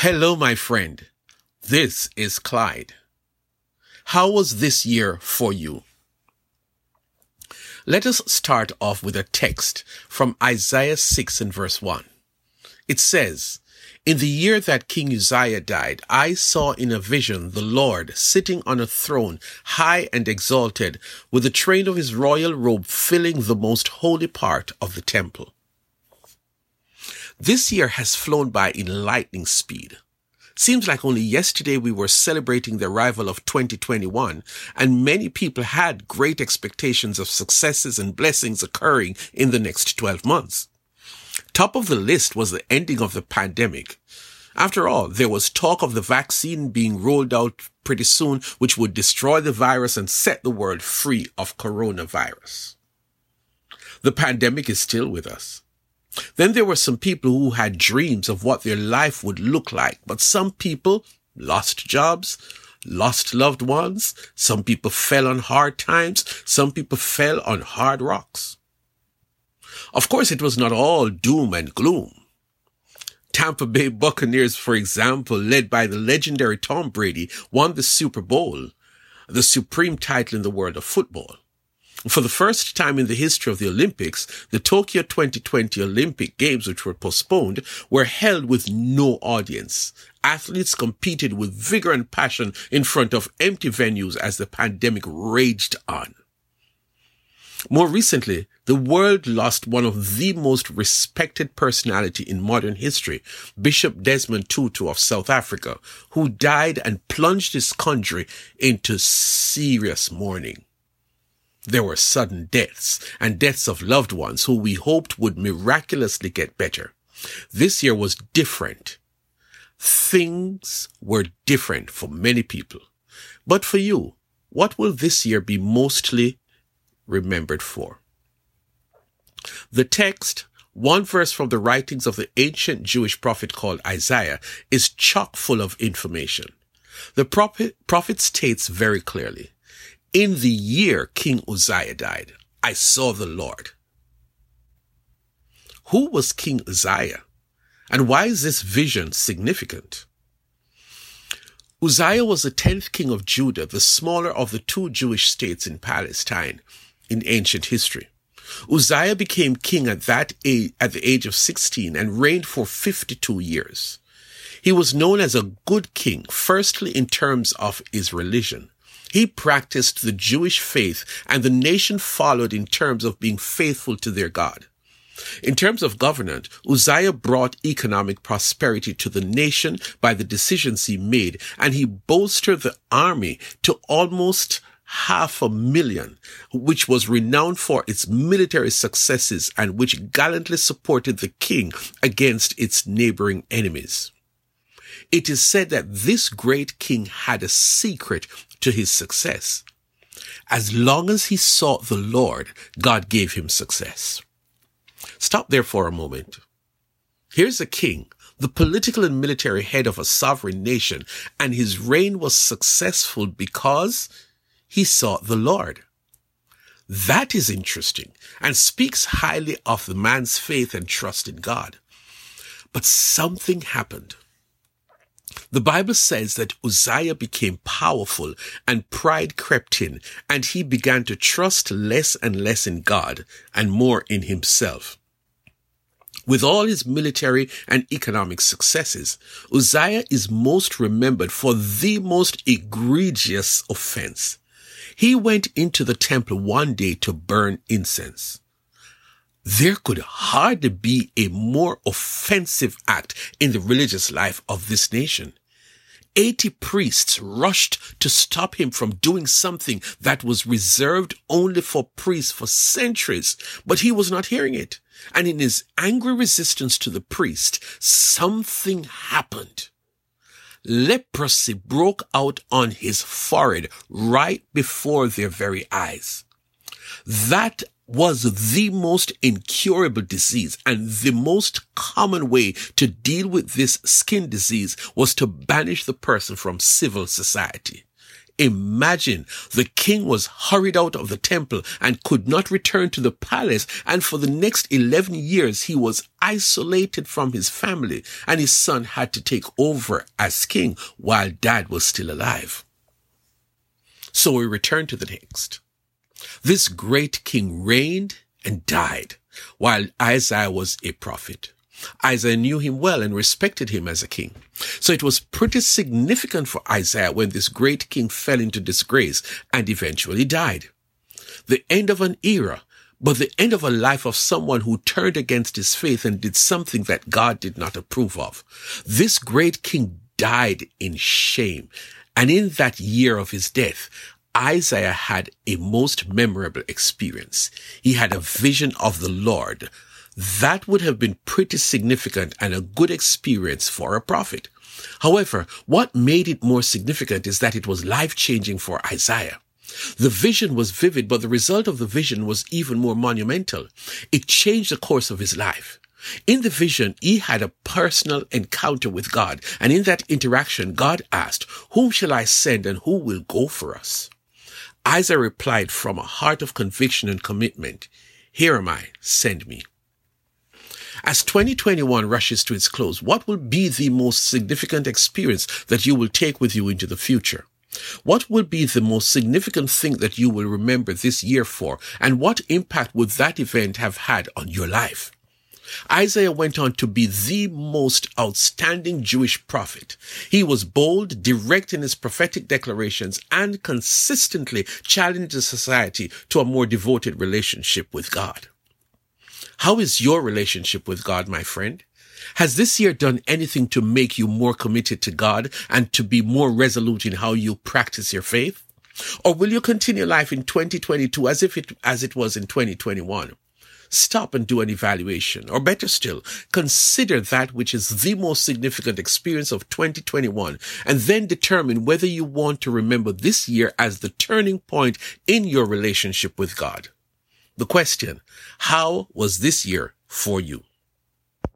Hello, my friend. This is Clyde. How was this year for you? Let us start off with a text from Isaiah 6 and verse 1. It says, In the year that King Uzziah died, I saw in a vision the Lord sitting on a throne, high and exalted, with the train of his royal robe filling the most holy part of the temple. This year has flown by in lightning speed. Seems like only yesterday we were celebrating the arrival of 2021 and many people had great expectations of successes and blessings occurring in the next 12 months. Top of the list was the ending of the pandemic. After all, there was talk of the vaccine being rolled out pretty soon, which would destroy the virus and set the world free of coronavirus. The pandemic is still with us. Then there were some people who had dreams of what their life would look like, but some people lost jobs, lost loved ones. Some people fell on hard times. Some people fell on hard rocks. Of course, it was not all doom and gloom. Tampa Bay Buccaneers, for example, led by the legendary Tom Brady, won the Super Bowl, the supreme title in the world of football. For the first time in the history of the Olympics, the Tokyo 2020 Olympic Games, which were postponed, were held with no audience. Athletes competed with vigor and passion in front of empty venues as the pandemic raged on. More recently, the world lost one of the most respected personality in modern history, Bishop Desmond Tutu of South Africa, who died and plunged his country into serious mourning. There were sudden deaths and deaths of loved ones who we hoped would miraculously get better. This year was different. Things were different for many people. But for you, what will this year be mostly remembered for? The text, one verse from the writings of the ancient Jewish prophet called Isaiah, is chock full of information. The prophet, prophet states very clearly, in the year King Uzziah died, I saw the Lord. Who was King Uzziah? And why is this vision significant? Uzziah was the tenth king of Judah, the smaller of the two Jewish states in Palestine in ancient history. Uzziah became king at that age, at the age of 16 and reigned for 52 years. He was known as a good king, firstly in terms of his religion. He practiced the Jewish faith and the nation followed in terms of being faithful to their God. In terms of governance, Uzziah brought economic prosperity to the nation by the decisions he made, and he bolstered the army to almost half a million, which was renowned for its military successes and which gallantly supported the king against its neighboring enemies. It is said that this great king had a secret to his success. As long as he sought the Lord, God gave him success. Stop there for a moment. Here's a king, the political and military head of a sovereign nation, and his reign was successful because he sought the Lord. That is interesting and speaks highly of the man's faith and trust in God. But something happened. The Bible says that Uzziah became powerful and pride crept in and he began to trust less and less in God and more in himself. With all his military and economic successes, Uzziah is most remembered for the most egregious offense. He went into the temple one day to burn incense. There could hardly be a more offensive act in the religious life of this nation. 80 priests rushed to stop him from doing something that was reserved only for priests for centuries, but he was not hearing it. And in his angry resistance to the priest, something happened. Leprosy broke out on his forehead right before their very eyes. That was the most incurable disease and the most common way to deal with this skin disease was to banish the person from civil society. Imagine the king was hurried out of the temple and could not return to the palace. And for the next 11 years, he was isolated from his family and his son had to take over as king while dad was still alive. So we return to the text. This great king reigned and died while Isaiah was a prophet. Isaiah knew him well and respected him as a king. So it was pretty significant for Isaiah when this great king fell into disgrace and eventually died. The end of an era, but the end of a life of someone who turned against his faith and did something that God did not approve of. This great king died in shame. And in that year of his death, Isaiah had a most memorable experience. He had a vision of the Lord, that would have been pretty significant and a good experience for a prophet. However, what made it more significant is that it was life changing for Isaiah. The vision was vivid, but the result of the vision was even more monumental. It changed the course of his life. In the vision, he had a personal encounter with God. And in that interaction, God asked, whom shall I send and who will go for us? Isaiah replied from a heart of conviction and commitment, here am I, send me. As 2021 rushes to its close, what will be the most significant experience that you will take with you into the future? What will be the most significant thing that you will remember this year for? And what impact would that event have had on your life? Isaiah went on to be the most outstanding Jewish prophet. He was bold, direct in his prophetic declarations, and consistently challenged the society to a more devoted relationship with God. How is your relationship with God, my friend? Has this year done anything to make you more committed to God and to be more resolute in how you practice your faith? Or will you continue life in 2022 as if it, as it was in 2021? Stop and do an evaluation. Or better still, consider that which is the most significant experience of 2021 and then determine whether you want to remember this year as the turning point in your relationship with God. The question, how was this year for you?